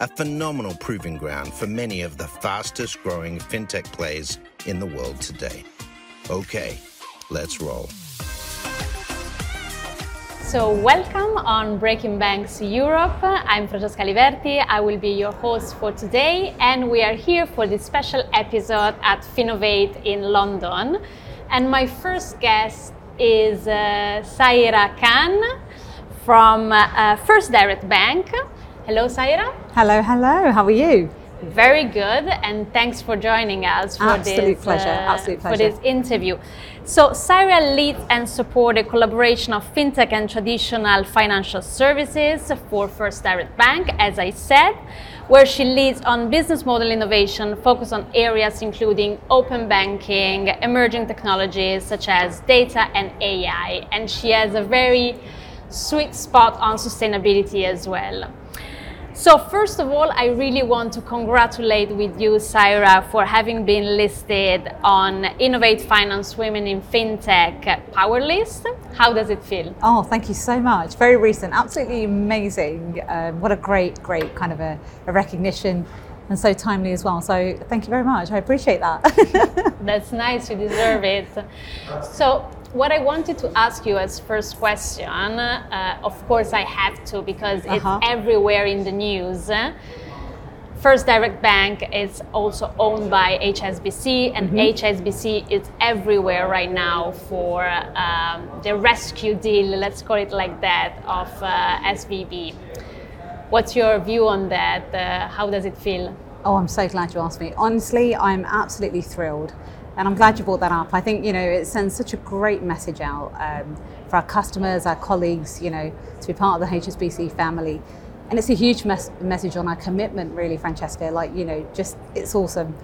a phenomenal proving ground for many of the fastest growing fintech plays in the world today. Okay, let's roll. So, welcome on Breaking Banks Europe. I'm Francesca Aliverti. I will be your host for today, and we are here for this special episode at Finovate in London. And my first guest is uh, Saira Khan from uh, First Direct Bank. Hello, Saira. Hello, hello. How are you? Very good, and thanks for joining us for Absolute this pleasure, uh, absolute for pleasure. this interview. So, Saira leads and supports a collaboration of fintech and traditional financial services for First Direct Bank, as I said, where she leads on business model innovation, focus on areas including open banking, emerging technologies such as data and AI, and she has a very sweet spot on sustainability as well. So first of all, I really want to congratulate with you, Saira, for having been listed on Innovate Finance Women in FinTech Power List. How does it feel? Oh, thank you so much. Very recent, absolutely amazing. Um, what a great, great kind of a, a recognition and so timely as well. So thank you very much. I appreciate that. That's nice, you deserve it. So, what I wanted to ask you as first question, uh, of course, I have to because it's Uh-huh. everywhere in the news. First Direct Bank is also owned by HSBC, and HSBC is everywhere right now for um, the rescue deal, let's call it like that, of uh, SVB. What's your view on that? Uh, how does it feel? oh, I'm so glad you asked me. Honestly, I'm absolutely thrilled. And I'm glad you brought that up. I think, you know, it sends such a great message out um, for our customers, our colleagues, you know, to be part of the HSBC family. And it's a huge mes- message on our commitment, really, Francesca. Like, you know, just it's awesome.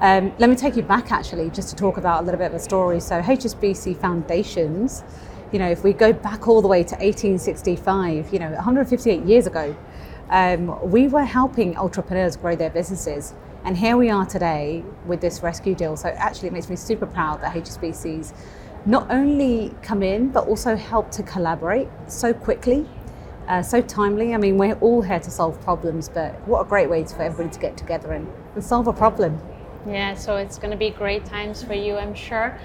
Um, let me take you back actually, just to talk about a little bit of a story. So, HSBC Foundations, you know, if we go back all the way to 1865, you know, 158 years ago, um, we were helping entrepreneurs grow their businesses. And here we are today with this rescue deal. So, actually, it makes me super proud that HSBC's not only come in, but also help to collaborate so quickly uh, so timely. I mean, we're all here to solve problems, but what a great way for everybody to get together and, and solve a problem. Yeah, so it's going to be great times for you, I'm sure.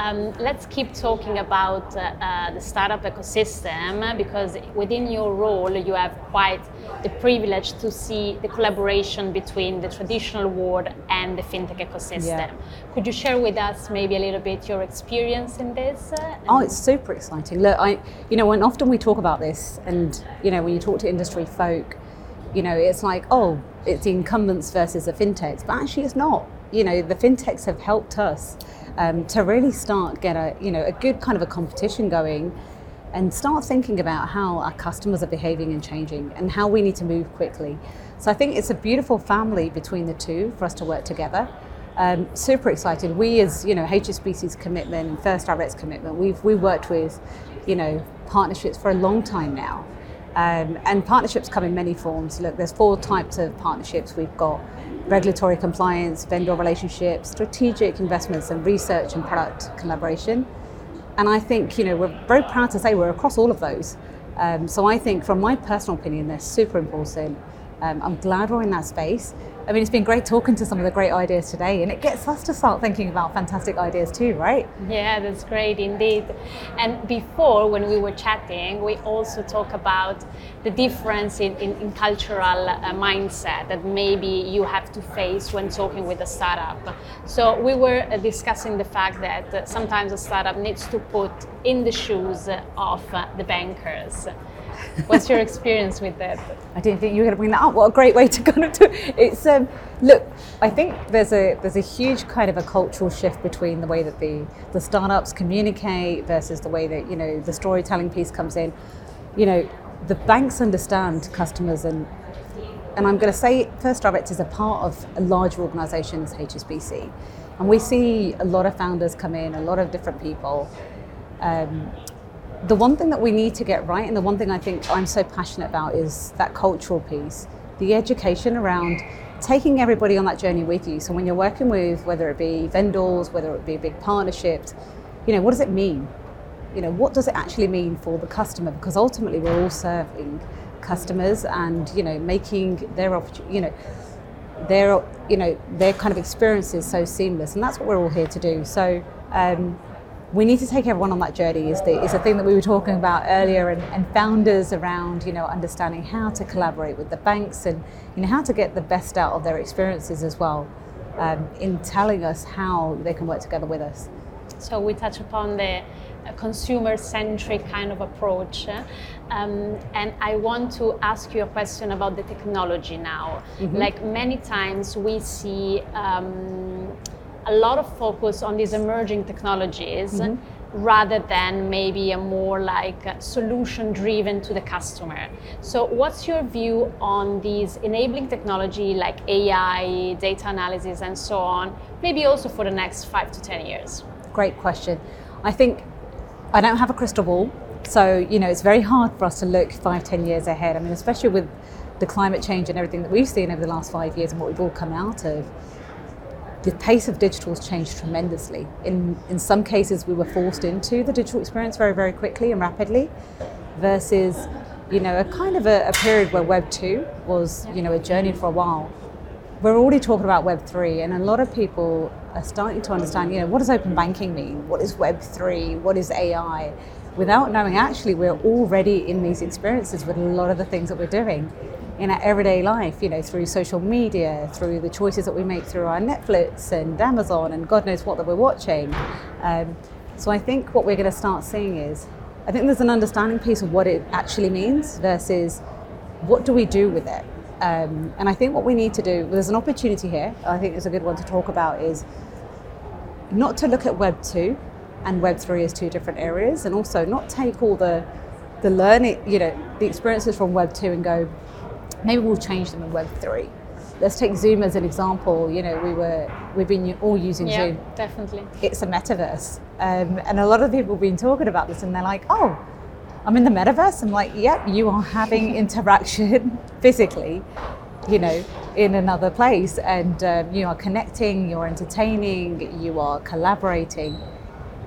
Um, let's keep talking about uh, uh, the startup ecosystem because within your role, you have quite the privilege to see the collaboration between the traditional world and the fintech ecosystem. Yeah. Could you share with us maybe a little bit your experience in this? uh, Oh, it's super exciting. Look, I, you know, when often we talk about this, and you know, when you talk to industry folk, you know, it's like, oh, it's the incumbents versus the fintechs, but actually, it's not. You know, the fintechs have helped us um, to really start get a, you know, a good kind of a competition going, and start thinking about how our customers are behaving and changing, and how we need to move quickly. So I think it's a beautiful family between the two for us to work together. Um, super excited. We, as you know, HSBC's commitment and First Direct's commitment, we've we worked with, you know, partnerships for a long time now, um, and partnerships come in many forms. Look, there's four types of partnerships. We've got regulatory compliance, vendor relationships, strategic investments, and research and product collaboration. And I think you know we're very proud to say we're across all of those. Um, so I think, from my personal opinion, they're super important. Um, I'm glad we're in that space. I mean, it's been great talking to some of the great ideas today, and it gets us to start thinking about fantastic ideas too, right? Yeah, that's great indeed. And before, when we were chatting, we also talk about the difference in, in, in cultural uh, mindset that maybe you have to face when talking with a startup. So we were uh, discussing the fact that uh, sometimes a startup needs to put in the shoes of uh, the bankers. What's your experience with that? I didn't think you were going to bring that up. What a great way to kind of do it. it's. Um, look, I think there's a there's a huge kind of a cultural shift between the way that the the startups communicate versus the way that you know the storytelling piece comes in. You know, the banks understand customers and and I'm going to say First Direct is a part of a larger organisation HSBC. And we see a lot of founders come in, a lot of different people. Um, the one thing that we need to get right, and the one thing I think I'm so passionate about, is that cultural piece, the education around taking everybody on that journey with you. So when you're working with, whether it be vendors, whether it be big partnerships, you know, what does it mean? You know, what does it actually mean for the customer? Because ultimately, we're all serving customers, and you know, making their opportunity, you know, their you know their kind of experiences so seamless, and that's what we're all here to do. So. Um, we need to take everyone on that journey is the, is the thing that we were talking about earlier and, and, founders around you know understanding how to collaborate with the banks and you know how to get the best out of their experiences as well um, in telling us how they can work together with us so we touch upon the uh, consumer centric kind of approach um, and I want to ask you a question about the technology now mm-hmm. like many times we see um, a lot of focus on these emerging technologies mm-hmm. rather than maybe a more like solution driven to the customer. So, what's your view on these enabling technology like AI, data analysis, and so on, maybe also for the next five to 10 years? Great question. I think I don't have a crystal ball. So, you know, it's very hard for us to look five, ten years ahead. I mean, especially with the climate change and everything that we've seen over the last five years and what we've all come out of the pace of digital has changed tremendously. In, in some cases, we were forced into the digital experience very, very quickly and rapidly, versus, you know, a kind of a, a period where Web 2 was, you know, a journey for a while. We're already talking about Web 3, and a lot of people are starting to understand, you know, what does open banking mean? What is Web 3? What is AI? Without knowing, actually, we're already in these experiences with a lot of the things that we're doing in our everyday life, you know, through social media, through the choices that we make through our Netflix and Amazon and God knows what that we're watching. Um, so I think what we're going to start seeing is, I think there's an understanding piece of what it actually means versus what do we do with it. Um, and I think what we need to do, there's an opportunity here, I think it's a good one to talk about, is not to look at Web 2 and Web 3 as two different areas, and also not take all the the learning, you know, the experiences from Web 2 and go, maybe we'll change them in Web three. Let's take Zoom as an example. You know, we were we've been all using yeah, Zoom. definitely. It's a metaverse, um, and a lot of people have been talking about this, and they're like, "Oh, I'm in the metaverse." I'm like, "Yep, you are having interaction physically, you know, in another place, and um, you are connecting, you're entertaining, you are collaborating."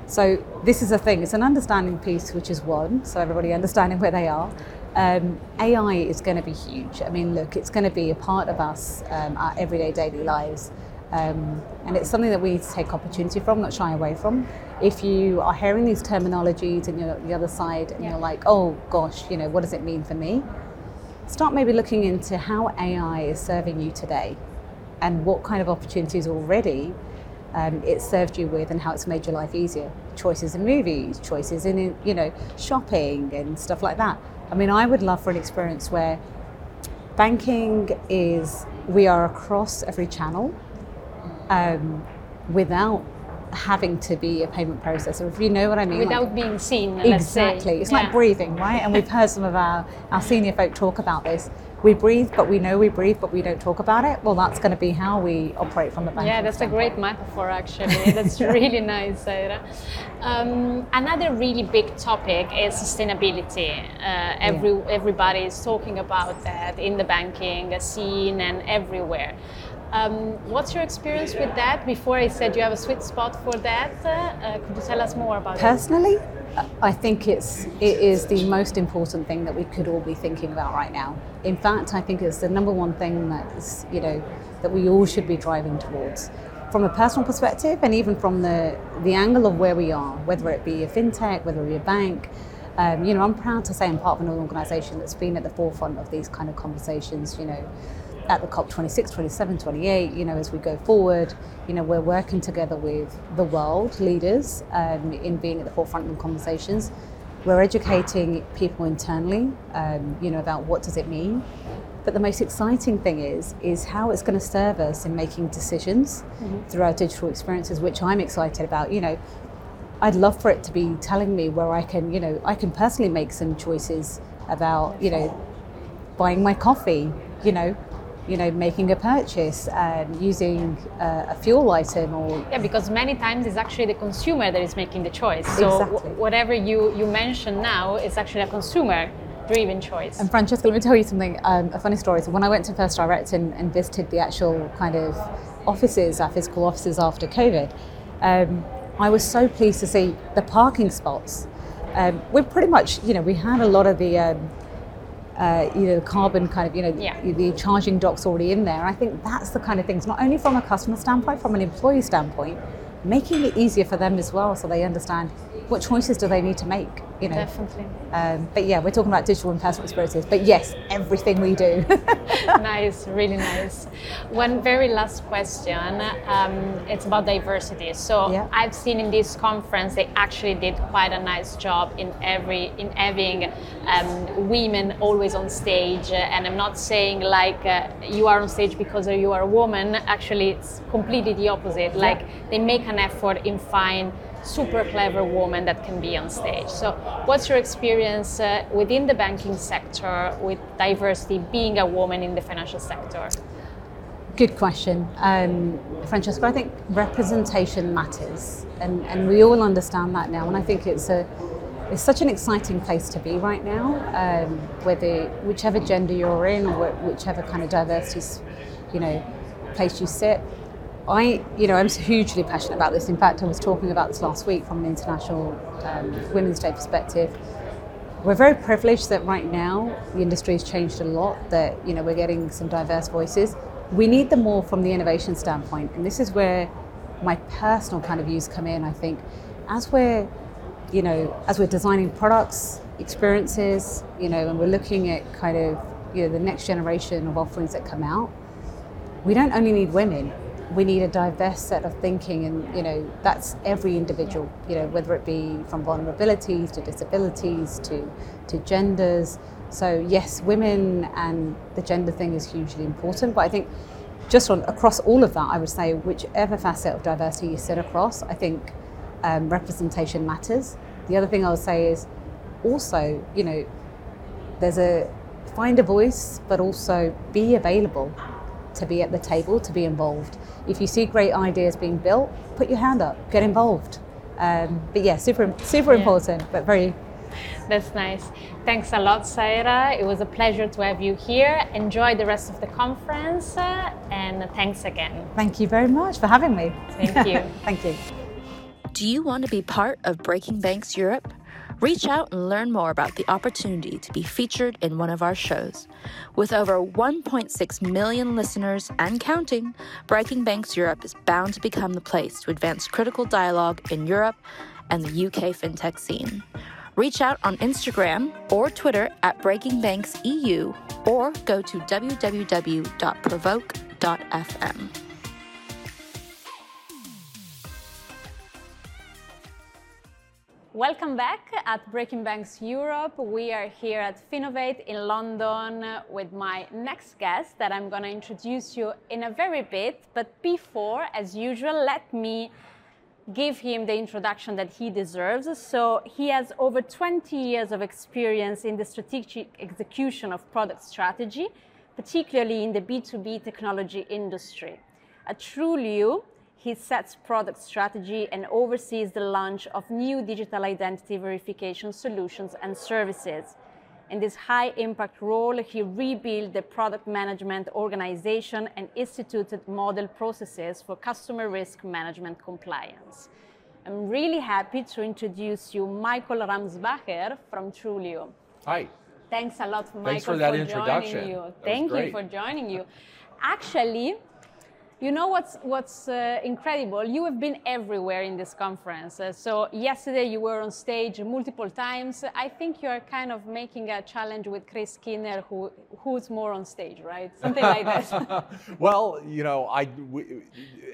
So this is a thing. It's an understanding piece, which is one. So everybody understanding where they are. Um, AI is going to be huge. I mean, look, it's going to be a part of us, um, our everyday daily lives. Um, and it's something that we need to take opportunity from, not shy away from. If you are hearing these terminologies and you're at the other side and yeah. you're like, oh gosh, you know, what does it mean for me? Start maybe looking into how AI is serving you today and what kind of opportunities already um, it's served you with and how it's made your life easier. Choices in movies, choices in, you know, shopping and stuff like that. I mean, I would love for an experience where banking is, we are across every channel um, without having to be a payment processor, if you know what I mean. Without like, being seen, Exactly. It's yeah. like breathing, right? And we've heard some of our, our senior folk talk about this we breathe, but we know we breathe, but we don't talk about it. Well, that's going to be how we operate from the bank. Yeah, that's standpoint. a great metaphor, actually. That's really nice, Saira. Um, another really big topic is sustainability. Uh, every yeah. everybody is talking about that in the banking scene and everywhere. Um, what's your experience with that? Before I said you have a sweet spot for that. Uh, could you tell us more about Personally, it? Personally, I think it's it is the most important thing that we could all be thinking about right now. In fact, I think it's the number one thing that's you know that we all should be driving towards. From a personal perspective, and even from the the angle of where we are, whether it be a fintech, whether it be a bank, um, you know, I'm proud to say I'm part of an organisation that's been at the forefront of these kind of conversations. You know, at the COP 26, 27, 28, you know, as we go forward, you know, we're working together with the world leaders um, in being at the forefront of the conversations. We're educating people internally, um, you know, about what does it mean. But the most exciting thing is, is how it's going to serve us in making decisions mm-hmm. through our digital experiences, which I'm excited about. You know, I'd love for it to be telling me where I can, you know, I can personally make some choices about, you know, buying my coffee, you know, you know, making a purchase, and using uh, a fuel item, or yeah, because many times it's actually the consumer that is making the choice. So Exactly. whatever you you mention now is actually a consumer driven choice. And Francesca, let me tell you something, um, a funny story. So when I went to First Direct and, and visited the actual kind of offices, our physical offices after COVID, um, I was so pleased to see the parking spots. Um, we're pretty much, you know, we had a lot of the, um, uh, you know, carbon kind of, you know, Yeah. the charging docks already in there. I think that's the kind of things, not only from a customer standpoint, from an employee standpoint, making it easier for them as well so they understand what choices do they need to make, you know. Definitely. Um, but yeah, we're talking about digital and personal experiences. But yes, everything we do. nice, really nice. One very last question. Um, it's about diversity. So Yeah. I've seen in this conference they actually did quite a nice job in every in having um, women always on stage. And I'm not saying like uh, you are on stage because you are a woman. Actually, it's completely the opposite. Like they make an effort in find super clever woman that can be on stage. So, what's your experience uh, within the banking sector with diversity, being a woman in the financial sector? Good question, um, Francesca. I think representation matters, and, and we all understand that now. And I think it's a it's such an exciting place to be right now. Um, whether whichever gender you're in, or whichever kind of diversity, you know, place you sit. I, you know, I'm hugely passionate about this. In fact, I was talking about this last week from an international um, Women's Day perspective. We're very privileged that right now the industry has changed a lot. That you know we're getting some diverse voices. We need them more from the innovation standpoint, and this is where my personal kind of views come in. I think as we're, you know, as we're designing products, experiences, you know, and we're looking at kind of you know the next generation of offerings that come out, we don't only need women we need a diverse set of thinking and you know that's every individual you know whether it be from vulnerabilities to disabilities to to genders. So yes women and the gender thing is hugely important but i think just on across all of that i would say whichever facet of diversity you sit across i think um, representation matters. The other thing i would say is also you know there's a find a voice but also be available to be at the table, to be involved. If you see great ideas being built, put your hand up, get involved. Um, but yeah, super, super Yeah. important, but very. That's nice. Thanks a lot, Saira. It was a pleasure to have you here. Enjoy the rest of the conference, uh, and thanks again. Thank you very much for having me. Thank you. Thank you. Do you want to be part of Breaking Banks Europe? Reach out and learn more about the opportunity to be featured in one of our shows. With over 1.6 million listeners and counting, Breaking Banks Europe is bound to become the place to advance critical dialogue in Europe and the UK fintech scene. Reach out on Instagram or Twitter at Breaking Banks EU or go to www.provoke.fm. Welcome back at Breaking Banks Europe. We are here at Finovate in London with my next guest that I'm going to introduce you in a very bit. But before, as usual, let me give him the introduction that he deserves. So, he has over 20 years of experience in the strategic execution of product strategy, particularly in the B2B technology industry. At Trulioo, he sets product strategy and oversees the launch of new digital identity verification solutions and services. In this high impact role, he rebuilt the product management organization and instituted model processes for customer risk management compliance. I'm really happy to introduce you Michael Ramsbacher from Trulioo. Hi. Thanks a lot, Michael, Thanks for that joining introduction. you. That Thank you for joining you. Actually, you know what's what's uh, incredible? You have been everywhere in this conference. Uh, so yesterday you were on stage multiple times. I think you are kind of making a challenge with Chris Skinner, who who's more on stage, right? Something like that. well, you know, I we,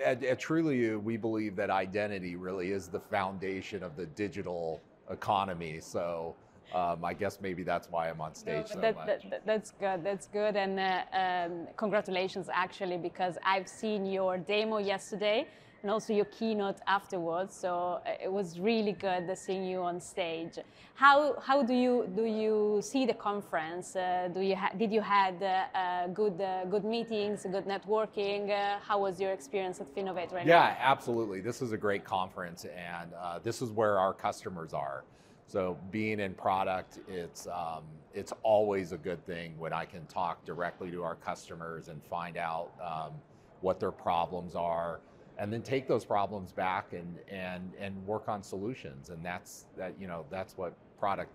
at, at Trulioo, we believe that identity really is the foundation of the digital economy. So um, I guess maybe that's why I'm on stage so that, much. that- that- that's good. That's good, and uh, um, congratulations actually, because I've seen your demo yesterday. and also your keynote afterwards. So uh, it was really good seeing you on stage. How, how do you do you see the conference? Uh, do you ha- did you had uh, uh good uh, good meetings, good networking? Uh, how was your experience at Finovate right yeah, now? Yeah, absolutely. This is a great conference, and this is where our customers are. So being in product, it's um, it's always a good thing when I can talk directly to our customers and find out um, what their problems are, and then take those problems back and and and work on solutions. And that's that you know that's what product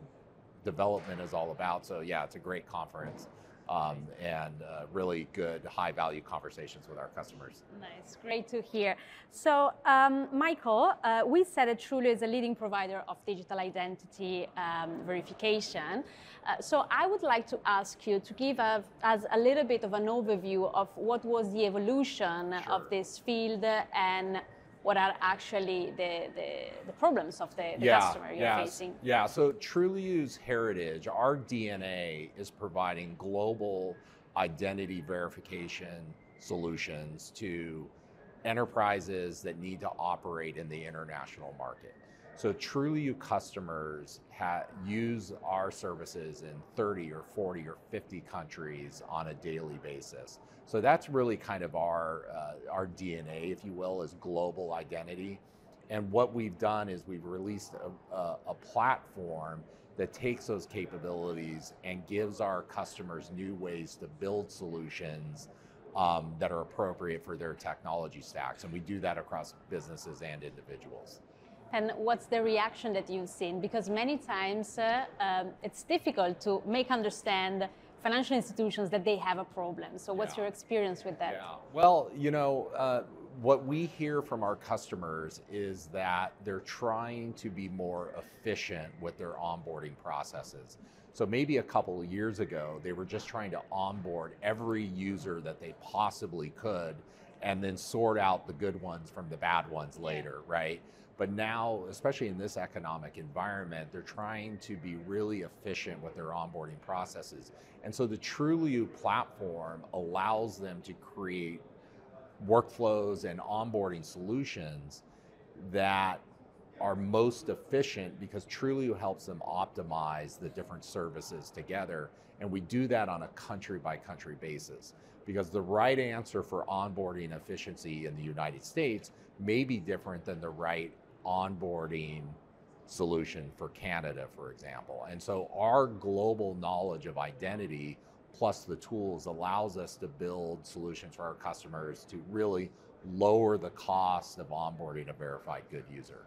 development is all about. So yeah, it's a great conference um, and uh, really good high value conversations with our customers. Nice, great to hear. So, um, Michael, uh, we said that Trulioo is a leading provider of digital identity um, verification. Uh, so, I would like to ask you to give us a little bit of an overview of what was the evolution sure. of this field and what are actually the, the, the problems of the, the yeah, customer you're yeah, facing. Yeah, so Trulioo's heritage, our DNA is providing global identity verification solutions to enterprises that need to operate in the international market. So Trulioo customers ha- use our services in 30 or 40 or 50 countries on a daily basis. So that's really kind of our uh, our DNA, if you will, is global identity. And what we've done is we've released a, a, a platform that takes those capabilities and gives our customers new ways to build solutions um, that are appropriate for their technology stacks. And we do that across businesses and individuals and what's the reaction that you've seen? Because many times uh, um, it's difficult to make understand financial institutions that they have a problem. So, what's yeah. your experience with that? Yeah. Well, you know, uh, what we hear from our customers is that they're trying to be more efficient with their onboarding processes. So maybe a couple of years ago, they were just trying to onboard every user that they possibly could and then sort out the good ones from the bad ones later, right? But now, especially in this economic environment, they're trying to be really efficient with their onboarding processes. And so the Trulioo platform allows them to create workflows and onboarding solutions that are most efficient because Trulioo helps them optimize the different services together. And we do that on a country by country basis because the right answer for onboarding efficiency in the United States may be different than the right onboarding solution for Canada, for example. And so our global knowledge of identity plus the tools allows us to build solutions for our customers to really lower the cost of onboarding a verified good user.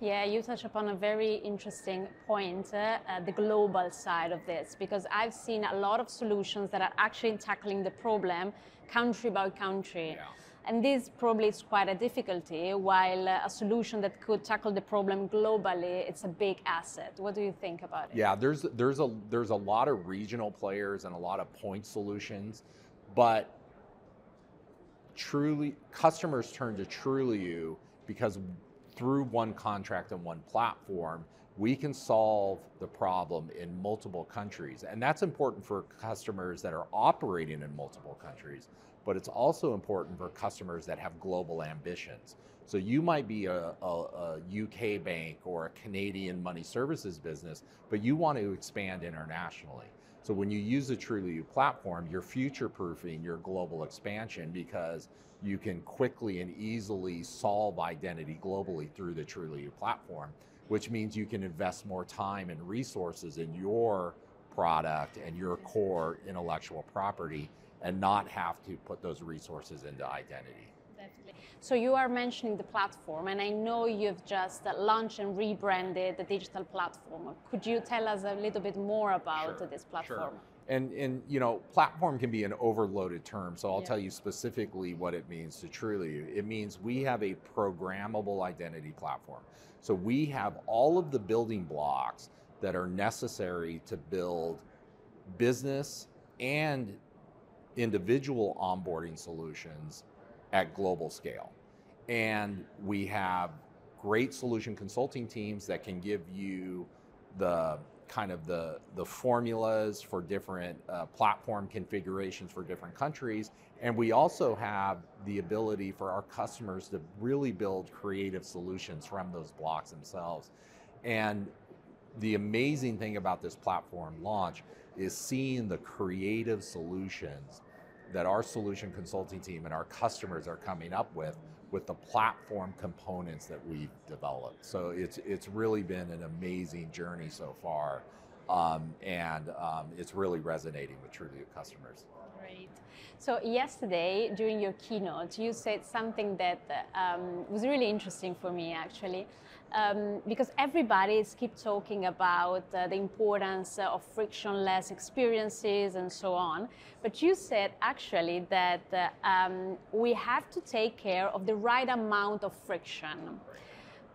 Yeah, you touch upon a very interesting point, uh, uh, the global side of this, because I've seen a lot of solutions that are actually tackling the problem country by country. Yeah. And this probably is quite a difficulty, while uh, a solution that could tackle the problem globally, it's a big asset. What do you think about it? Yeah, there's there's a there's a lot of regional players and a lot of point solutions, but truly customers turn to Trulioo because through one contract and one platform, we can solve the problem in multiple countries. And that's important for customers that are operating in multiple countries, but it's also important for customers that have global ambitions. So you might be a, a, a UK bank or a Canadian money services business, but you want to expand internationally. So when you use the Trulioo platform, you're future proofing your global expansion because you can quickly and easily solve identity globally through the Trulioo platform, which means you can invest more time and resources in your product and your core intellectual property and not have to put those resources into identity. Definitely. So you are mentioning the platform, and I know you've just launched and rebranded the digital platform. Could you tell us a little bit more about sure, this platform? Sure. And, and you know, platform can be an overloaded term, so I'll yeah. tell you specifically what it means to Trulioo. It means we have a programmable identity platform. So we have all of the building blocks that are necessary to build business and individual onboarding solutions at global scale. And we have great solution consulting teams that can give you the kind of the, the formulas for different uh, platform configurations for different countries. And we also have the ability for our customers to really build creative solutions from those blocks themselves. And the amazing thing about this platform launch is seeing the creative solutions that our solution consulting team and our customers are coming up with with the platform components that we've developed. So it's it's really been an amazing journey so far, um, and um, it's really resonating with Trulioo customers. Great. So yesterday during your keynote, you said something that um, was really interesting for me actually um, because everybody keep talking about uh, the importance of frictionless experiences and so on. But you said actually that uh, we have to take care of the right amount of friction.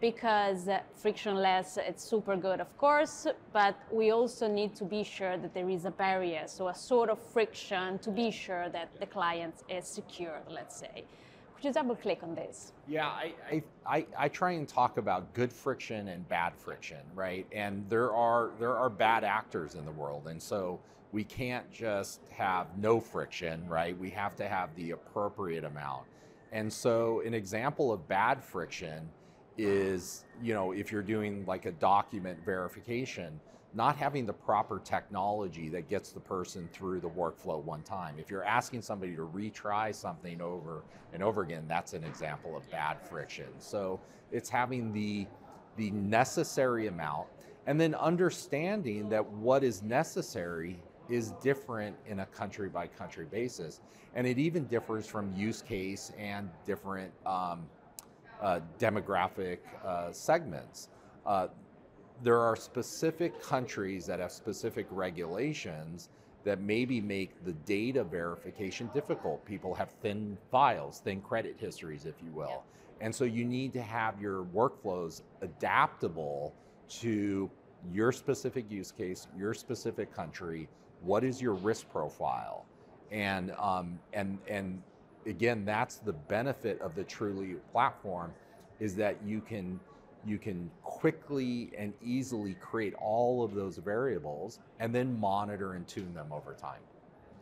Because frictionless, it's super good, of course, but we also need to be sure that there is a barrier, so a sort of friction to be sure that the client is secure, let's say. Could you double click on this? Yeah, I, I, I, try and talk about good friction and bad friction, right? And there are there are bad actors in the world, and so we can't just have no friction, right? We have to have the appropriate amount. And so an example of bad friction is, you know, if you're doing like a document verification, not having the proper technology that gets the person through the workflow one time. If you're asking somebody to retry something over and over again, that's an example of bad friction. So it's having the the necessary amount and then understanding that what is necessary is different in a country by country basis. And it even differs from use case and different um, uh, demographic uh, segments. Uh, there are specific countries that have specific regulations that maybe make the data verification difficult. People have thin files, thin credit histories, if you will. And so you need to have your workflows adaptable to your specific use case, your specific country. What is your risk profile? And um, and and again, that's the benefit of the Trulioo platform, is that you can you can quickly and easily create all of those variables and then monitor and tune them over time.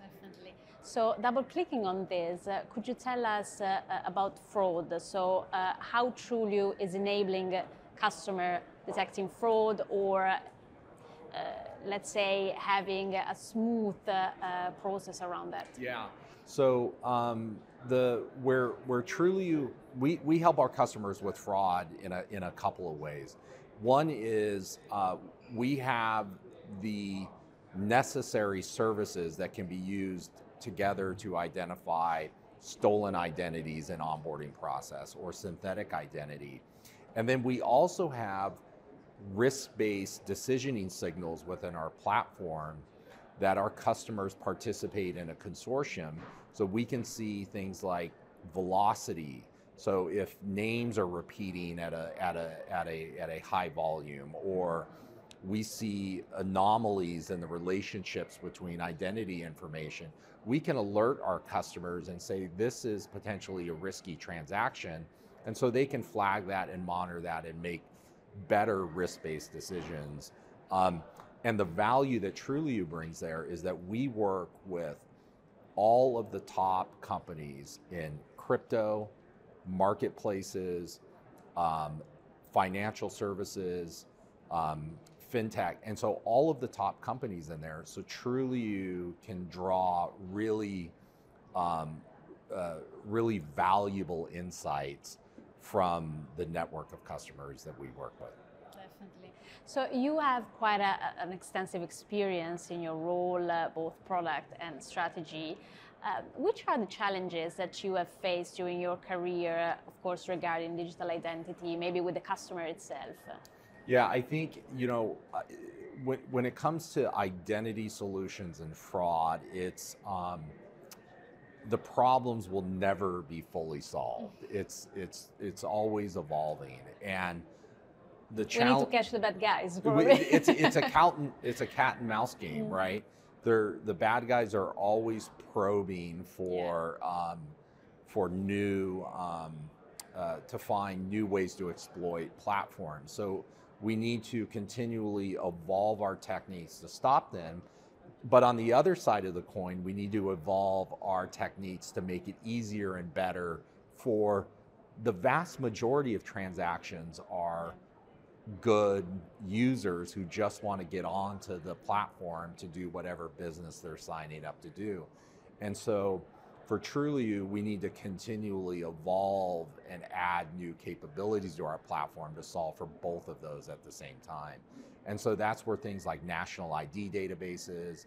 Definitely. So, double clicking on this, uh, could you tell us uh, uh about fraud? So, uh, how Trulioo is enabling customer detecting fraud or uh, let's say having a smooth uh, process around that? Yeah. So um, the where where Trulioo we, we help our customers with fraud in a, in a couple of ways. One is uh, we have the necessary services that can be used together to identify stolen identities in onboarding process or synthetic identity. And then we also have risk-based decisioning signals within our platform that our customers participate in a consortium so we can see things like velocity so if names are repeating at a, at a, at a, at a high volume, or we see anomalies in the relationships between identity information, we can alert our customers and say this is potentially a risky transaction. And so they can flag that and monitor that and make better risk based decisions. Um, and the value that Trulioo brings there is that we work with all of the top companies in crypto, marketplaces, um, financial services, um, fintech, and so all of the top companies in there. So truly, you can draw really, um, uh, really valuable insights from the network of customers that we work with. So you have quite a, an extensive experience in your role, uh, both product and strategy. Uh, which are the challenges that you have faced during your career, of course, regarding digital identity, maybe with the customer itself? Yeah, I think, you know, uh, when, when it comes to identity solutions and fraud, it's um, the problems will never be fully solved. It's, it's, it's always evolving. And the challenge. We need to catch the bad guys. It's, it's, a cat, it's a cat and mouse game, mm. right? they're the bad guys are always probing for yeah. um, for new um, uh, to find new ways to exploit platforms. So we need to continually evolve our techniques to stop them. But on the other side of the coin, we need to evolve our techniques to make it easier and better for the vast majority of transactions are good users who just want to get onto the platform to do whatever business they're signing up to do. And so for Trulioo, we need to continually evolve and add new capabilities to our platform to solve for both of those at the same time. And so that's where things like national ID databases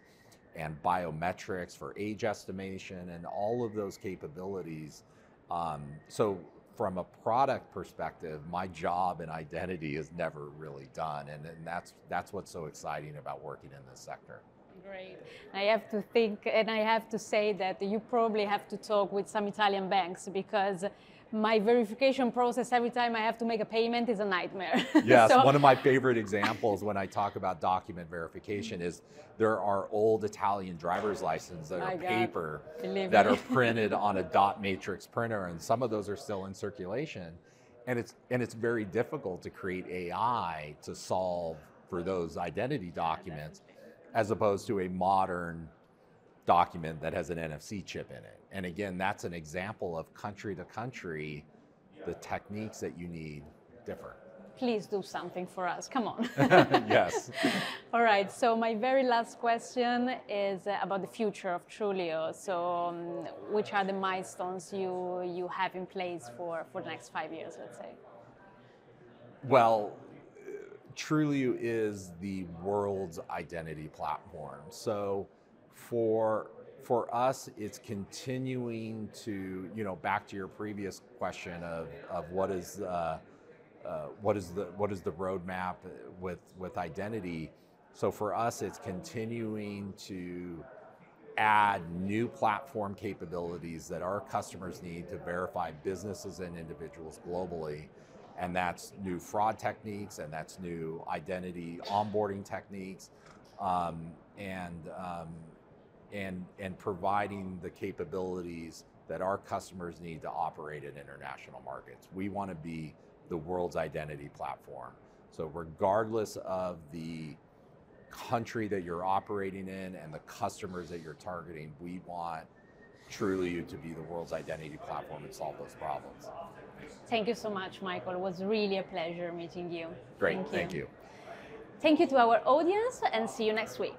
and biometrics for age estimation and all of those capabilities. Um, so from a product perspective, my job and identity is never really done, and, and that's that's what's so exciting about working in this sector. Great. I have to think, and I have to say that you probably have to talk with some Italian banks because my verification process every time I have to make a payment is a nightmare. Yes, so, one of my favorite examples when I talk about document verification is there are old Italian driver's licenses that are paper that are printed on a dot matrix printer, and some of those are still in circulation. And it's and it's very difficult to create AI to solve for those identity documents, as opposed to a modern document that has an NFC chip in it. And again, that's an example of country to country, the techniques that you need differ. Please do something for us. Come on. yes. All right. So my very last question is about the future of Trulioo. So, um, which are the milestones you you have in place for for the next five years? Let's say. Well, Trulioo is the world's identity platform. So for for us, it's continuing to, you know, back to your previous question of, of what is uh, uh, what is the what is the roadmap with with identity. So for us, it's continuing to add new platform capabilities that our customers need to verify businesses and individuals globally. And that's new fraud techniques, and that's new identity onboarding techniques, um, and um, and, and providing the capabilities that our customers need to operate in international markets. We want to be the world's identity platform. So, regardless of the country that you're operating in and the customers that you're targeting, we want Trulioo to be the world's identity platform and solve those problems. Thank you so much, Michael. It was really a pleasure meeting you. Great, thank you. Thank you, thank you to our audience, and see you next week.